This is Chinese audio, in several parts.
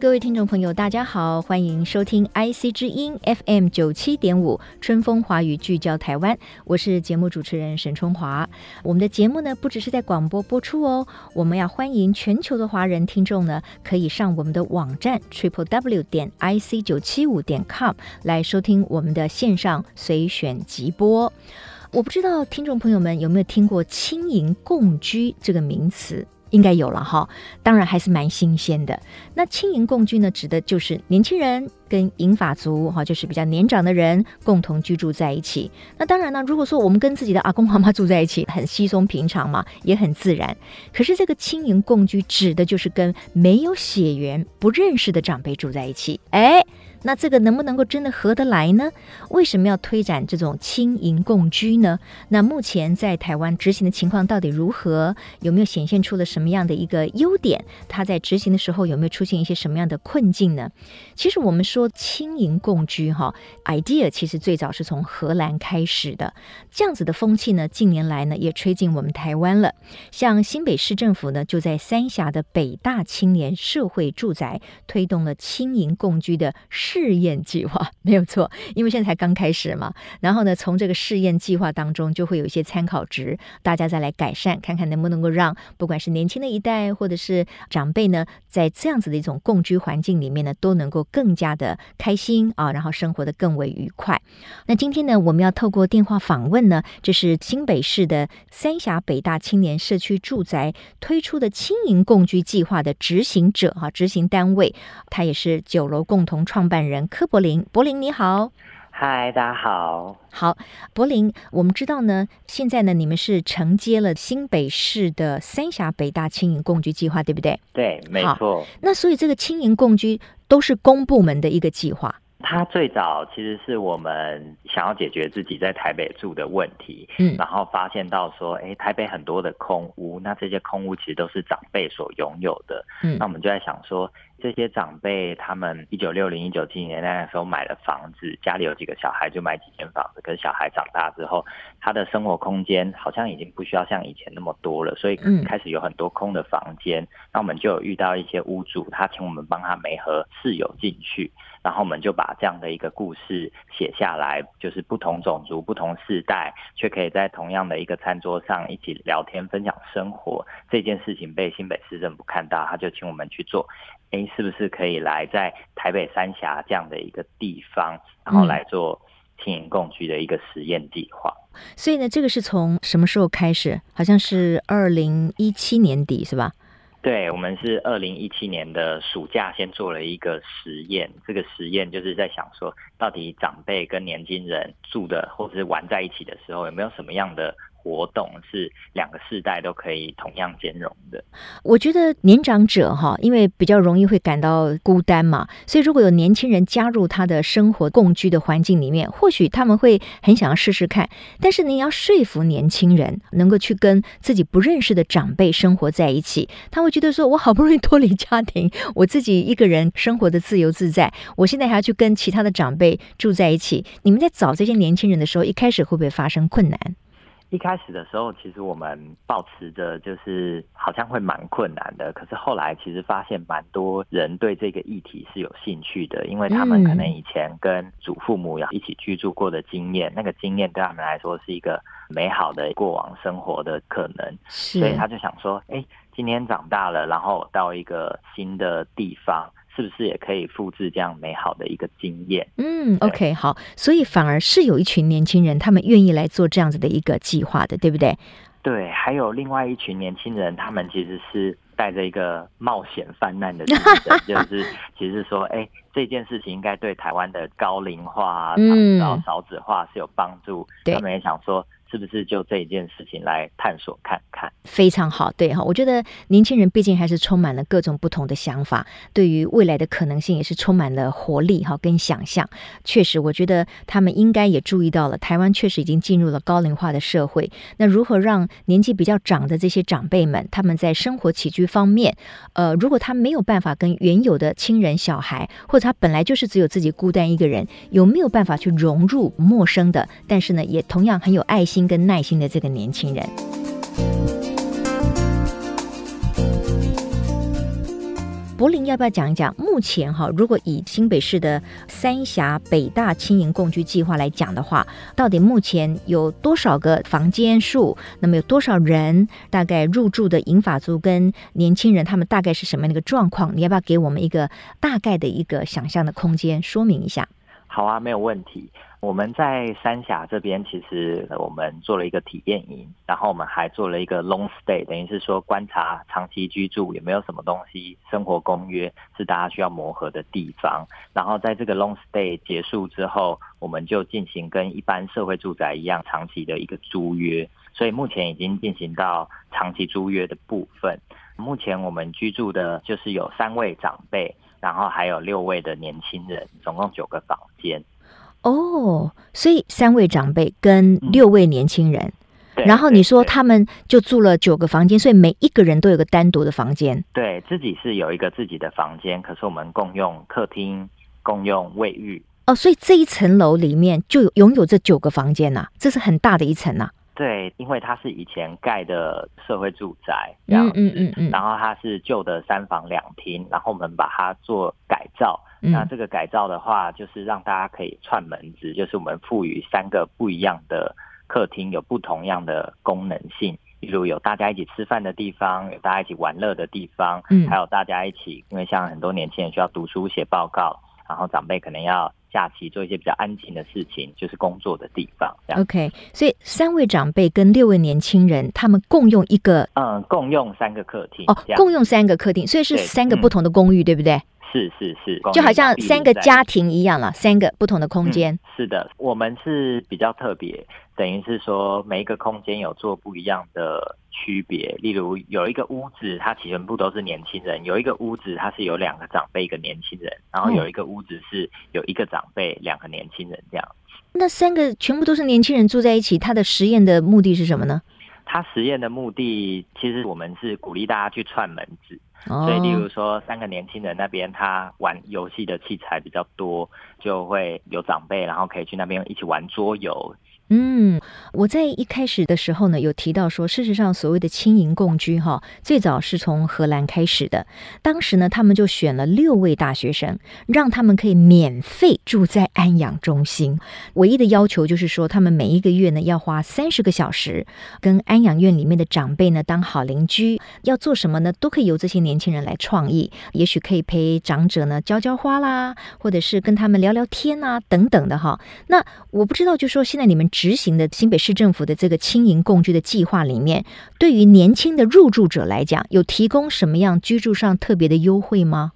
各位听众朋友，大家好，欢迎收听 IC 之音 FM 九七点五春风华语聚焦台湾，我是节目主持人沈春华。我们的节目呢，不只是在广播播出哦，我们要欢迎全球的华人听众呢，可以上我们的网站 triple w 点 ic 九七五点 com 来收听我们的线上随选即播。我不知道听众朋友们有没有听过“轻盈共居”这个名词。应该有了哈，当然还是蛮新鲜的。那轻盈共居呢，指的就是年轻人跟银发族哈，就是比较年长的人共同居住在一起。那当然呢，如果说我们跟自己的阿公阿妈住在一起，很稀松平常嘛，也很自然。可是这个轻盈共居指的就是跟没有血缘、不认识的长辈住在一起。哎。那这个能不能够真的合得来呢？为什么要推展这种青银共居呢？那目前在台湾执行的情况到底如何？有没有显现出了什么样的一个优点？它在执行的时候有没有出现一些什么样的困境呢？其实我们说青银共居哈，idea 其实最早是从荷兰开始的，这样子的风气呢，近年来呢也吹进我们台湾了。像新北市政府呢，就在三峡的北大青年社会住宅推动了青银共居的。试验计划没有错，因为现在才刚开始嘛。然后呢，从这个试验计划当中，就会有一些参考值，大家再来改善，看看能不能够让不管是年轻的一代或者是长辈呢，在这样子的一种共居环境里面呢，都能够更加的开心啊，然后生活得更为愉快。那今天呢，我们要透过电话访问呢，这是新北市的三峡北大青年社区住宅推出的轻盈共居计划的执行者哈，执行单位，他也是玖楼共同创办。人柯柏林，柏林你好，嗨，大家好，好，柏林，我们知道呢，现在呢，你们是承接了新北市的三峡北大青银共居计划，对不对？对，没错。那所以这个青银共居都是公部门的一个计划。它最早其实是我们想要解决自己在台北住的问题，嗯，然后发现到说，哎，台北很多的空屋，那这些空屋其实都是长辈所拥有的，嗯，那我们就在想说。这些长辈，他们一九六零、一九七零年代的时候买了房子，家里有几个小孩就买几间房子。可是小孩长大之后，他的生活空间好像已经不需要像以前那么多了，所以开始有很多空的房间。那我们就有遇到一些屋主，他请我们帮他媒合室友进去，然后我们就把这样的一个故事写下来，就是不同种族、不同世代，却可以在同样的一个餐桌上一起聊天、分享生活。这件事情被新北市政府看到，他就请我们去做。哎，是不是可以来在台北三峡这样的一个地方，然后来做青银共居的一个实验计划？嗯。所以呢，这个是从什么时候开始？好像是二零一七年底，是吧？对，我们是二零一七年的暑假先做了一个实验。这个实验就是在想说，到底长辈跟年轻人住的或者是玩在一起的时候，有没有什么样的？活动是两个世代都可以同样兼容的。我觉得年长者哈，因为比较容易会感到孤单嘛，所以如果有年轻人加入他的生活共居的环境里面，或许他们会很想要试试看。但是你要说服年轻人能够去跟自己不认识的长辈生活在一起，他会觉得说：“我好不容易脱离家庭，我自己一个人生活的自由自在，我现在还要去跟其他的长辈住在一起。”你们在找这些年轻人的时候，一开始会不会发生困难？一开始的时候，其实我们抱持着就是好像会蛮困难的，可是后来其实发现蛮多人对这个议题是有兴趣的，因为他们可能以前跟祖父母要一起居住过的经验，那个经验对他们来说是一个美好的过往生活的可能，所以他就想说，哎，今天长大了，然后到一个新的地方。是不是也可以复制这样美好的一个经验？嗯，OK，好，所以反而是有一群年轻人，他们愿意来做这样子的一个计划的，对不对？对，还有另外一群年轻人，他们其实是带着一个冒险泛滥的精神，就是其实说，哎，这件事情应该对台湾的高龄化、然后少子化是有帮助。他们也想说。是不是就这一件事情来探索看看？非常好，对哈，我觉得年轻人毕竟还是充满了各种不同的想法，对于未来的可能性也是充满了活力哈，跟想象。确实，我觉得他们应该也注意到了，台湾确实已经进入了高龄化的社会。那如何让年纪比较长的这些长辈们，他们在生活起居方面，呃，如果他没有办法跟原有的亲人、小孩，或者他本来就是只有自己孤单一个人，有没有办法去融入陌生的，但是呢，也同样很有爱心。跟耐心的这个年轻人，柏林要不要讲一讲？目前哈，如果以新北市的三峡北大青银共居计划来讲的话，到底目前有多少个房间数？那么有多少人大概入住的银法族跟年轻人，他们大概是什么样的一个状况？你要不要给我们一个大概的一个想象的空间，说明一下？好啊，没有问题。我们在三峡这边，其实我们做了一个体验营，然后我们还做了一个 long stay，等于是说观察长期居住有没有什么东西，生活公约是大家需要磨合的地方。然后在这个 long stay 结束之后，我们就进行跟一般社会住宅一样长期的一个租约。所以目前已经进行到长期租约的部分。目前我们居住的就是有三位长辈，然后还有六位的年轻人，总共九个房间。哦，所以三位长辈跟六位年轻人，嗯、然后你说他们就住了九个房间，所以每一个人都有个单独的房间。对，自己是有一个自己的房间，可是我们共用客厅、共用卫浴。哦，所以这一层楼里面就有拥有这九个房间呐、啊，这是很大的一层呐、啊。对，因为它是以前盖的社会住宅，这样子，嗯嗯嗯嗯，然后它是旧的三房两厅，然后我们把它做改造。那这个改造的话，就是让大家可以串门子，就是我们赋予三个不一样的客厅，有不同样的功能性，例如有大家一起吃饭的地方，有大家一起玩乐的地方，嗯，还有大家一起，因为像很多年轻人需要读书写报告，然后长辈可能要。假期做一些比较安静的事情，就是工作的地方。OK，所以三位长辈跟六位年轻人，他们共用一个，嗯，共用三个客厅。哦，共用三个客厅，所以是三个不同的公寓，对，不对？是是是，就好像三个家庭一样了，三个不同的空间。嗯、是的，我们是比较特别，等于是说每一个空间有做不一样的区别。例如有一个屋子，它全部都是年轻人；有一个屋子，它是有两个长辈一个年轻人；然后有一个屋子是有一个长辈两个年轻人这样。那三个全部都是年轻人住在一起，他的实验的目的是什么呢？他实验的目的，其实我们是鼓励大家去串门子。所以，例如说，三个年轻人那边他玩游戏的器材比较多，就会有长辈，然后可以去那边一起玩桌游。嗯，我在一开始的时候呢，有提到说，事实上所谓的青银共居哈，最早是从荷兰开始的。当时呢，他们就选了六位大学生，让他们可以免费住在安养中心。唯一的要求就是说，他们每一个月呢要花三十个小时，跟安养院里面的长辈呢当好邻居。要做什么呢？都可以由这些年轻人来创意。也许可以陪长者呢浇浇花啦，或者是跟他们聊聊天啊，等等的哈。那我不知道，就说现在你们。执行的新北市政府的这个轻盈共居的计划里面，对于年轻的入住者来讲，有提供什么样居住上特别的优惠吗？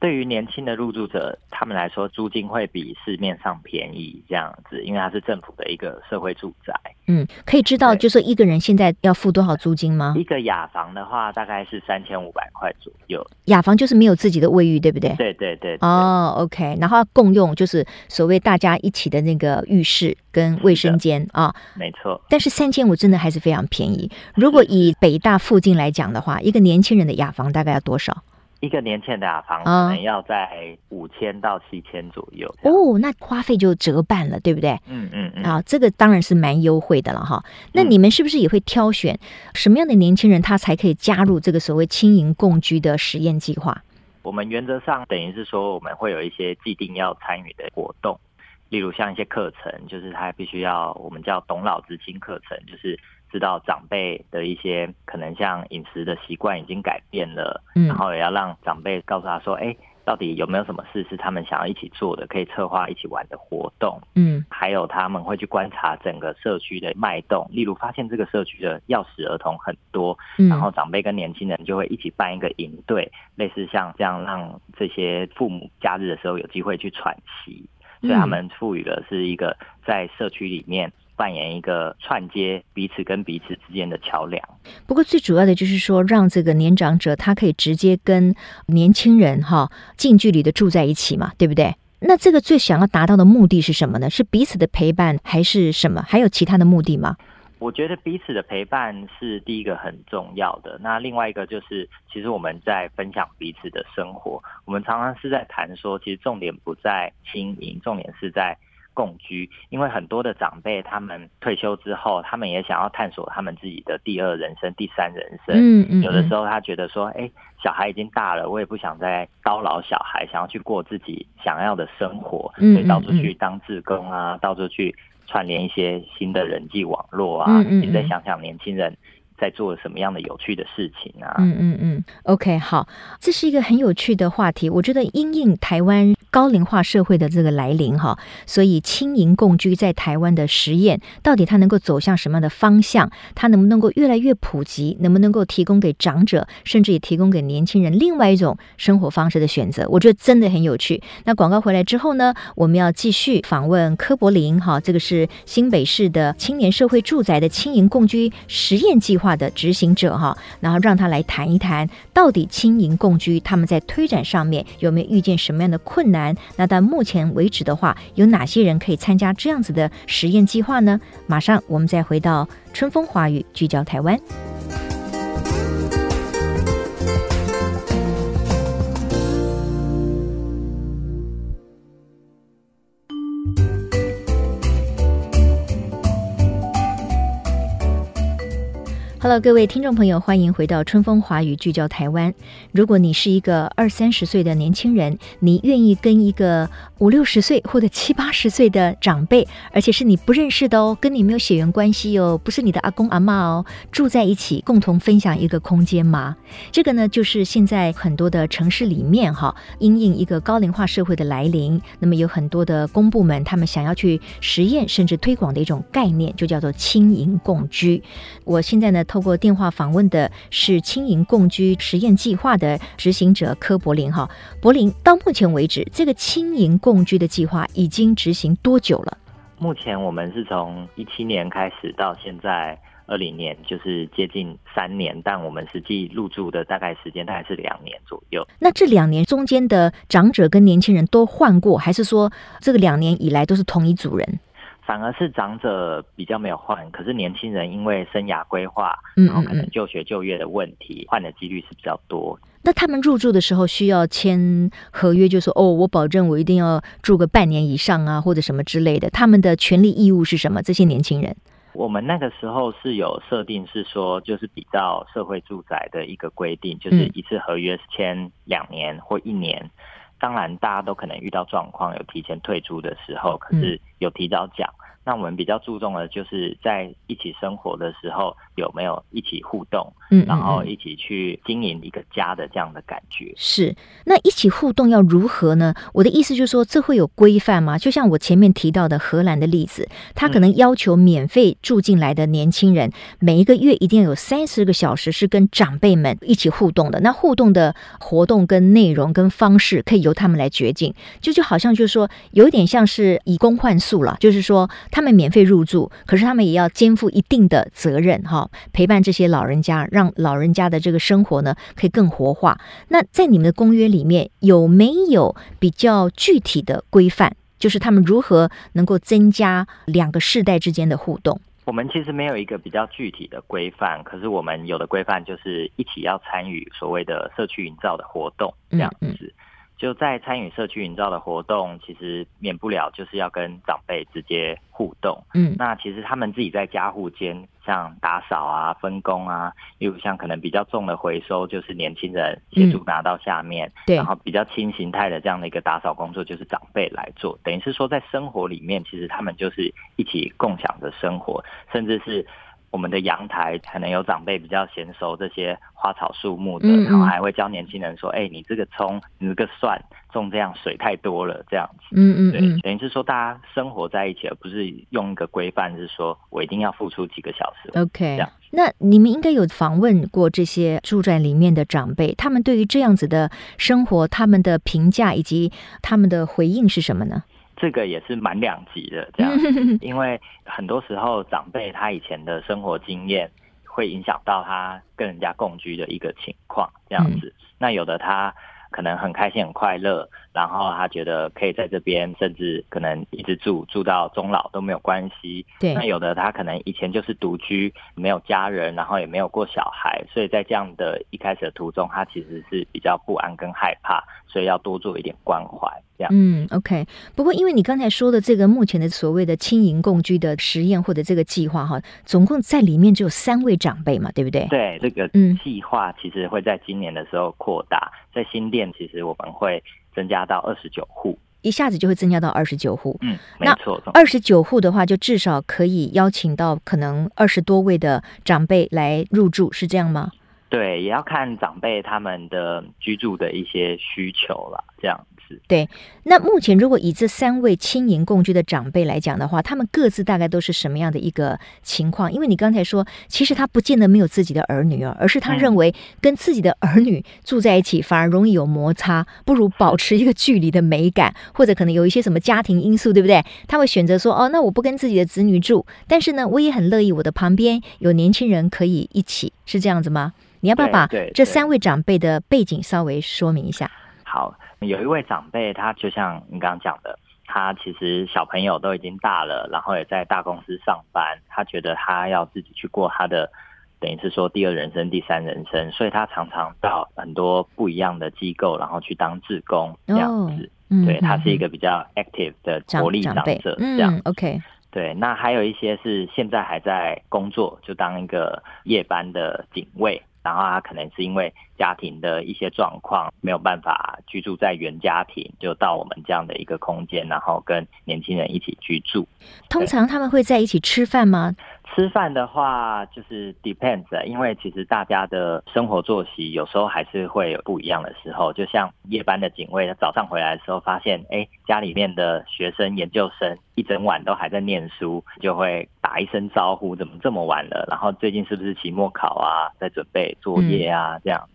对于年轻的入住者，他们来说租金会比市面上便宜，这样子，因为它是政府的一个社会住宅。嗯，可以知道，就是一个人现在要付多少租金吗？一个雅房的话，大概是三千五百块左右。雅房就是没有自己的卫浴，对不对？对对对，对。哦，OK，然后共用就是所谓大家一起的那个浴室跟卫生间啊，没错。但是三千五真的还是非常便宜。如果以北大附近来讲的话，一个年轻人的雅房大概要多少？一个年轻的雅房可能要在五千到七千左右哦，那花费就折半了，对不对？嗯嗯嗯。啊，这个当然是蛮优惠的了哈。那你们是不是也会挑选什么样的年轻人，他才可以加入这个所谓轻盈共居的实验计划？我们原则上等于是说，我们会有一些既定要参与的活动，例如像一些课程，就是他必须要我们叫懂老知青课程，就是。知道长辈的一些可能像饮食的习惯已经改变了，嗯，然后也要让长辈告诉他说，哎，到底有没有什么事是他们想要一起做的，可以策划一起玩的活动。嗯，还有他们会去观察整个社区的脉动，例如发现这个社区的钥匙儿童很多，然后长辈跟年轻人就会一起办一个营队，类似像这样让这些父母假日的时候有机会去喘息。所以他们赋予的是一个在社区里面。扮演一个串接彼此跟彼此之间的桥梁。不过最主要的就是说，让这个年长者他可以直接跟年轻人哈近距离的住在一起嘛，对不对？那这个最想要达到的目的是什么呢？是彼此的陪伴还是什么？还有其他的目的吗？我觉得彼此的陪伴是第一个很重要的。那另外一个就是，其实我们在分享彼此的生活。我们常常是在谈说，其实重点不在经营，重点是在。共居，因为很多的长辈他们退休之后，他们也想要探索他们自己的第二人生、第三人生。嗯嗯。有的时候他觉得说，哎，小孩已经大了，我也不想再叨扰小孩，想要去过自己想要的生活，所以到处去当志工啊，到处去串联一些新的人际网络啊。你再想想年轻人。在做什么样的有趣的事情啊？嗯嗯嗯，OK，好，这是一个很有趣的话题。我觉得因应台湾高龄化社会的这个来临哈，所以青银共居在台湾的实验，到底它能够走向什么样的方向？它能不能够越来越普及？能不能够提供给长者，甚至也提供给年轻人另外一种生活方式的选择？我觉得真的很有趣。那广告回来之后呢，我们要继续访问柯柏林哈，这个是新北市的青年社会住宅的青银共居实验计划的执行者哈，然后让他来谈一谈，到底青银共居他们在推展上面有没有遇见什么样的困难？那到目前为止的话，有哪些人可以参加这样子的实验计划呢？马上我们再回到春风华语，聚焦台湾。各位听众朋友，欢迎回到春风华语聚焦台湾。如果你是一个二三十岁的年轻人，你愿意跟一个五六十岁或者七八十岁的长辈，而且是你不认识的哦，跟你没有血缘关系哦，不是你的阿公阿嬷哦，住在一起，共同分享一个空间吗？这个呢，就是现在很多的城市里面哈，因应一个高龄化社会的来临，那么有很多的公部门他们想要去实验甚至推广的一种概念，就叫做青银共居。我现在呢。透过电话访问的是轻盈共居实验计划的执行者柯柏林哈，柏林，到目前为止，这个轻盈共居的计划已经执行多久了？目前我们是从一七年开始到现在二零年，就是接近三年，但我们实际入住的大概时间大概是两年左右。那这两年中间的长者跟年轻人都换过，还是说这个两年以来都是同一组人？反而是长者比较没有换，可是年轻人因为生涯规划，然后可能就学就业的问题，换的几率是比较多。那他们入住的时候需要签合约，就说哦，我保证我一定要住个半年以上啊，或者什么之类的。他们的权利义务是什么？这些年轻人，我们那个时候是有设定，是说就是比较社会住宅的一个规定，就是一次合约签两年或一年。当然，大家都可能遇到状况，有提前退出的时候，可是有提早讲。那我们比较注重的就是在一起生活的时候有没有一起互动，嗯，然后一起去经营一个家的这样的感觉。是，那一起互动要如何呢？我的意思就是说，这会有规范吗？就像我前面提到的荷兰的例子，他可能要求免费住进来的年轻人，每一个月一定要有三十个小时是跟长辈们一起互动的。那互动的活动跟内容跟方式可以由他们来决定，就就好像就是说，有一点像是以工换宿了，就是说。他们免费入住，可是他们也要肩负一定的责任，哈，陪伴这些老人家，让老人家的这个生活呢可以更活化。那在你们的公约里面有没有比较具体的规范？就是他们如何能够增加两个世代之间的互动？我们其实没有一个比较具体的规范，可是我们有的规范就是一起要参与所谓的社区营造的活动，这样子。嗯嗯就在参与社区营造的活动，其实免不了就是要跟长辈直接互动。嗯，那其实他们自己在家户间，像打扫啊、分工啊，例如像可能比较重的回收，就是年轻人协助拿到下面。嗯、对，然后比较轻形态的这样的一个打扫工作，就是长辈来做。等于是说，在生活里面，其实他们就是一起共享着生活，甚至是。我们的阳台可能有长辈比较娴熟这些花草树木的，嗯嗯，然后还会教年轻人说：“哎、欸，你这个葱，你这个蒜种这样水太多了，这样子。”嗯嗯，对，等于是说大家生活在一起，而不是用一个规范，是说我一定要付出几个小时。OK，这样。那你们应该有访问过这些住在里面的长辈，他们对于这样子的生活，他们的评价以及他们的回应是什么呢？这个也是蛮两极的，这样，因为很多时候长辈他以前的生活经验会影响到他跟人家共居的一个情况，这样子。那有的他可能很开心很快乐，然后他觉得可以在这边，甚至可能一直住住到终老都没有关系。对。那有的他可能以前就是独居，没有家人，然后也没有过小孩，所以在这样的一开始的途中，他其实是比较不安跟害怕。所以要多做一点关怀，这样。嗯，OK。不过，因为你刚才说的这个目前的所谓的青银共居的实验或者这个计划哈，总共在里面只有三位长辈嘛，对不对？对，这个计划其实会在今年的时候扩大，在新店其实我们会增加到二十九户，一下子就会增加到二十九户。嗯，没错。二十九户的话，就至少可以邀请到可能二十多位的长辈来入住，是这样吗？对，也要看长辈他们的居住的一些需求了，这样子。对，那目前如果以这三位青银共居的长辈来讲的话，他们各自大概都是什么样的一个情况？因为你刚才说，其实他不见得没有自己的儿女哦，而是他认为跟自己的儿女住在一起反而容易有摩擦，不如保持一个距离的美感，或者可能有一些什么家庭因素，对不对？他会选择说，哦，那我不跟自己的子女住，但是呢，我也很乐意我的旁边有年轻人可以一起，是这样子吗？你要不要把这三位长辈的背景稍微说明一下？好，有一位长辈，他就像你刚刚讲的，他其实小朋友都已经大了，然后也在大公司上班，他觉得他要自己去过他的，等于是说第二人生、第三人生，所以他常常到很多不一样的机构，然后去当志工这样子。哦、对，他是一个比较 active 的活力长者，这样、嗯。OK。对，那还有一些是现在还在工作，就当一个夜班的警卫。然后他可能是因为家庭的一些状况，没有办法居住在原家庭，就到我们这样的一个空间，然后跟年轻人一起居住。通常他们会在一起吃饭吗？吃饭的话，就是 depends，因为其实大家的生活作息有时候还是会有不一样的时候。就像夜班的警卫，他早上回来的时候发现，哎，家里面的学生、研究生一整晚都还在念书，就会打一声招呼，怎么这么晚了？然后最近是不是期末考啊，在准备作业啊，这样。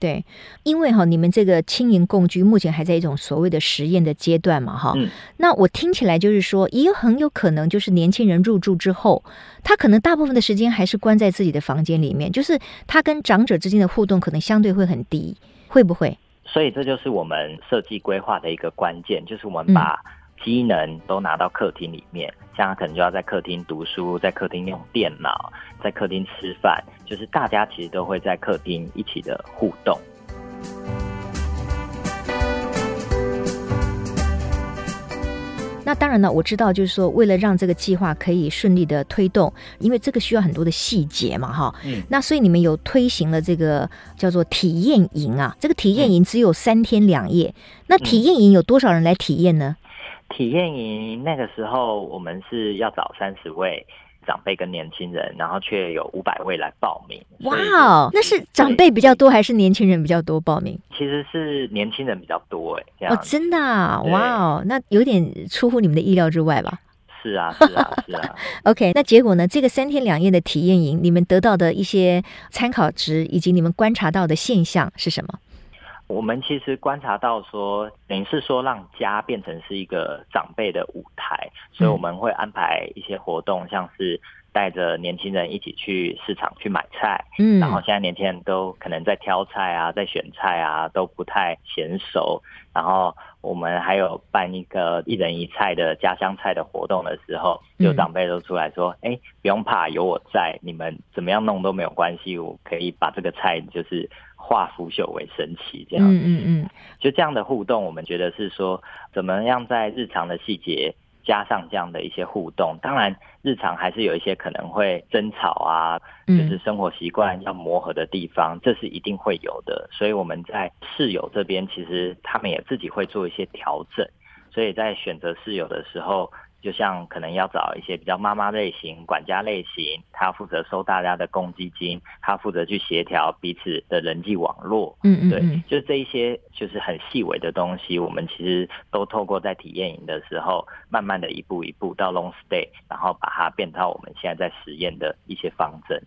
对，因为哈，你们这个青银共居目前还在一种所谓的实验的阶段嘛，哈、嗯。那我听起来就是说，也很有可能就是年轻人入住之后，他可能大部分的时间还是关在自己的房间里面，就是他跟长者之间的互动可能相对会很低，会不会？所以这就是我们设计规划的一个关键，就是我们把机能都拿到客厅里面。嗯像他可能就要在客厅读书，在客厅用电脑，在客厅吃饭，就是大家其实都会在客厅一起的互动。那当然了，我知道，就是说，为了让这个计划可以顺利的推动，因为这个需要很多的细节嘛，哈。嗯。那所以你们有推行了这个叫做体验营啊，这个体验营只有三天两夜。嗯。那体验营有多少人来体验呢？体验营那个时候，我们是要找三十位长辈跟年轻人，然后却有五百位来报名。哇哦，那是长辈比较多还是年轻人比较多报名？其实是年轻人比较多哎，哦，真的啊，哇哦，那有点出乎你们的意料之外吧？是啊，是啊，是啊。OK，那结果呢？这个三天两夜的体验营，你们得到的一些参考值以及你们观察到的现象是什么？我们其实观察到说，等于是说让家变成是一个长辈的舞台，所以我们会安排一些活动，像是带着年轻人一起去市场去买菜，嗯，然后现在年轻人都可能在挑菜啊，在选菜啊，都不太娴熟，然后我们还有办一个一人一菜的家乡菜的活动的时候，有长辈都出来说，哎，不用怕，有我在，你们怎么样弄都没有关系，我可以把这个菜就是。化腐朽为神奇，这样，嗯嗯嗯，就这样的互动，我们觉得是说，怎么样在日常的细节加上这样的一些互动。当然，日常还是有一些可能会争吵啊，就是生活习惯要磨合的地方，这是一定会有的。所以我们在室友这边，其实他们也自己会做一些调整。所以在选择室友的时候，就像可能要找一些比较妈妈类型、管家类型，他要负责收大家的公积金，他负责去协调彼此的人际网络。嗯嗯，对，就是这一些就是很细微的东西，我们其实都透过在体验营的时候，慢慢的一步一步到 long stay，然后把它变到我们现在在实验的一些方针。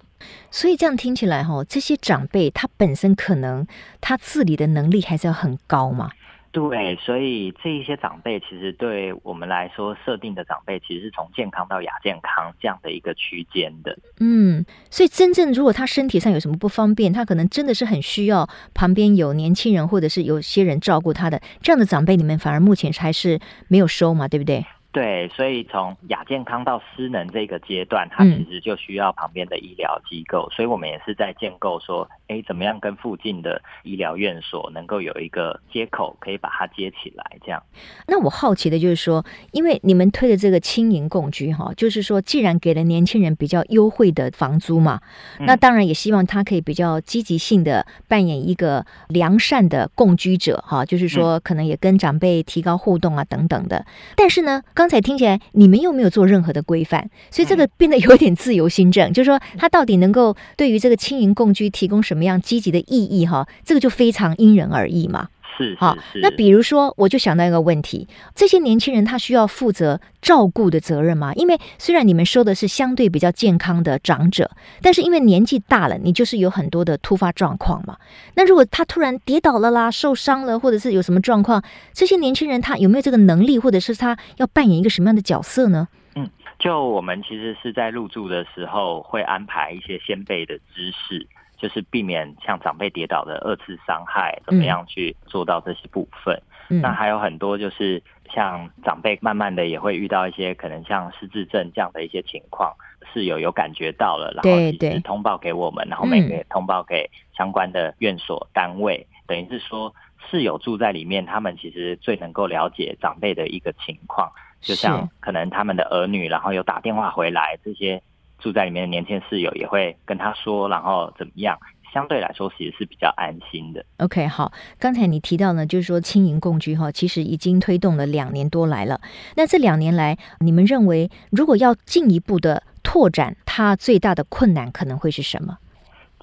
所以这样听起来哈，这些长辈他本身可能他自理的能力还是要很高嘛。对，所以这一些长辈其实对我们来说设定的长辈，其实是从健康到亚健康这样的一个区间的。嗯，所以真正如果他身体上有什么不方便，他可能真的是很需要旁边有年轻人或者是有些人照顾他的这样的长辈，你们反而目前还是没有收嘛，对不对？对，所以从亚健康到失能这个阶段，它其实就需要旁边的医疗机构，嗯、所以我们也是在建构说，哎，怎么样跟附近的医疗院所能够有一个接口，可以把它接起来，这样。那我好奇的就是说，因为你们推的这个轻盈共居哈，就是说，既然给了年轻人比较优惠的房租嘛，嗯、那当然也希望他可以比较积极性的扮演一个良善的共居者哈，就是说，可能也跟长辈提高互动啊等等的。但是呢，刚才听起来你们又没有做任何的规范，所以这个变得有点自由心证，嗯、就是说他到底能够对于这个轻盈共居提供什么样积极的意义哈？这个就非常因人而异嘛。是，好，那比如说，我就想到一个问题：这些年轻人他需要负责照顾的责任吗？因为虽然你们说的是相对比较健康的长者，但是因为年纪大了，你就是有很多的突发状况嘛。那如果他突然跌倒了啦、受伤了，或者是有什么状况，这些年轻人他有没有这个能力，或者是他要扮演一个什么样的角色呢？嗯，就我们其实是在入住的时候会安排一些先辈的知识。就是避免像长辈跌倒的二次伤害，怎么样去做到这些部分？嗯、那还有很多就是像长辈慢慢的也会遇到一些可能像失智症这样的一些情况，室友有感觉到了，然后及时通报给我们，然后我们也通报给相关的院所单位，嗯、等于是说室友住在里面，他们其实最能够了解长辈的一个情况，就像可能他们的儿女，然后有打电话回来这些。住在里面的年轻室友也会跟他说，然后怎么样？相对来说，其实是比较安心的。OK，好，刚才你提到呢，就是说轻盈共居哈，其实已经推动了两年多来了。那这两年来，你们认为如果要进一步的拓展，它最大的困难可能会是什么？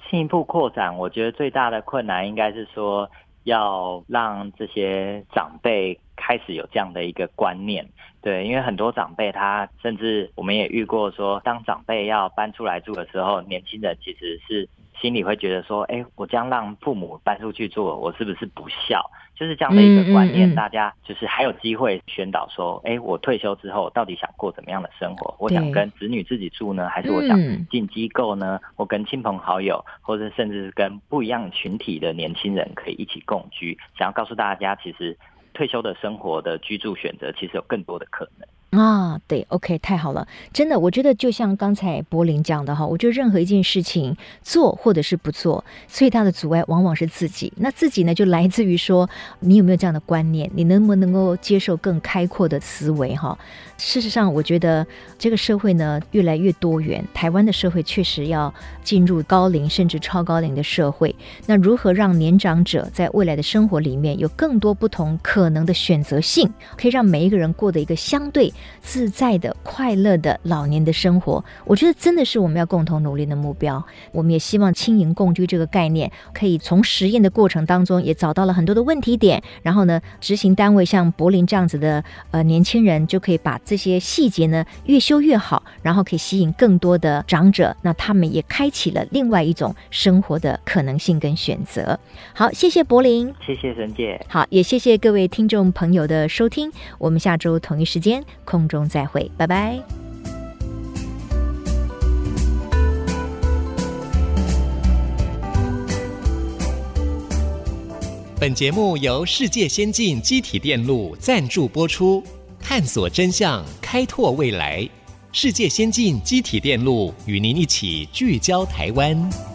进一步扩展，我觉得最大的困难应该是说，要让这些长辈开始有这样的一个观念。对，因为很多长辈他甚至我们也遇过说，当长辈要搬出来住的时候，年轻人其实是心里会觉得说，哎，我将让父母搬出去住，我是不是不孝？就是这样的一个观念，大家就是还有机会宣导说，哎，我退休之后到底想过怎么样的生活？我想跟子女自己住呢，还是我想进机构呢？我跟亲朋好友，或者甚至是跟不一样群体的年轻人可以一起共居？想要告诉大家，其实。退休的生活的居住选择，其实有更多的可能。啊，对，OK，太好了，真的，我觉得就像刚才柏林讲的哈，我觉得任何一件事情做或者是不做，最大的阻碍往往是自己。那自己呢，就来自于说你有没有这样的观念，你能不能够接受更开阔的思维哈？事实上，我觉得这个社会呢越来越多元，台湾的社会确实要进入高龄甚至超高龄的社会。那如何让年长者在未来的生活里面有更多不同可能的选择性，可以让每一个人过得一个相对自在的、快乐的老年的生活，我觉得真的是我们要共同努力的目标。我们也希望轻盈共居这个概念，可以从实验的过程当中也找到了很多的问题点，然后呢，执行单位像柏林这样子的呃年轻人，就可以把这些细节呢越修越好，然后可以吸引更多的长者，那他们也开启了另外一种生活的可能性跟选择。好，谢谢柏林，谢谢沈姐，好，也谢谢各位听众朋友的收听，我们下周同一时间空中再会，拜拜。本节目由世界先进机体电路赞助播出，探索真相，开拓未来。世界先进机体电路与您一起聚焦台湾。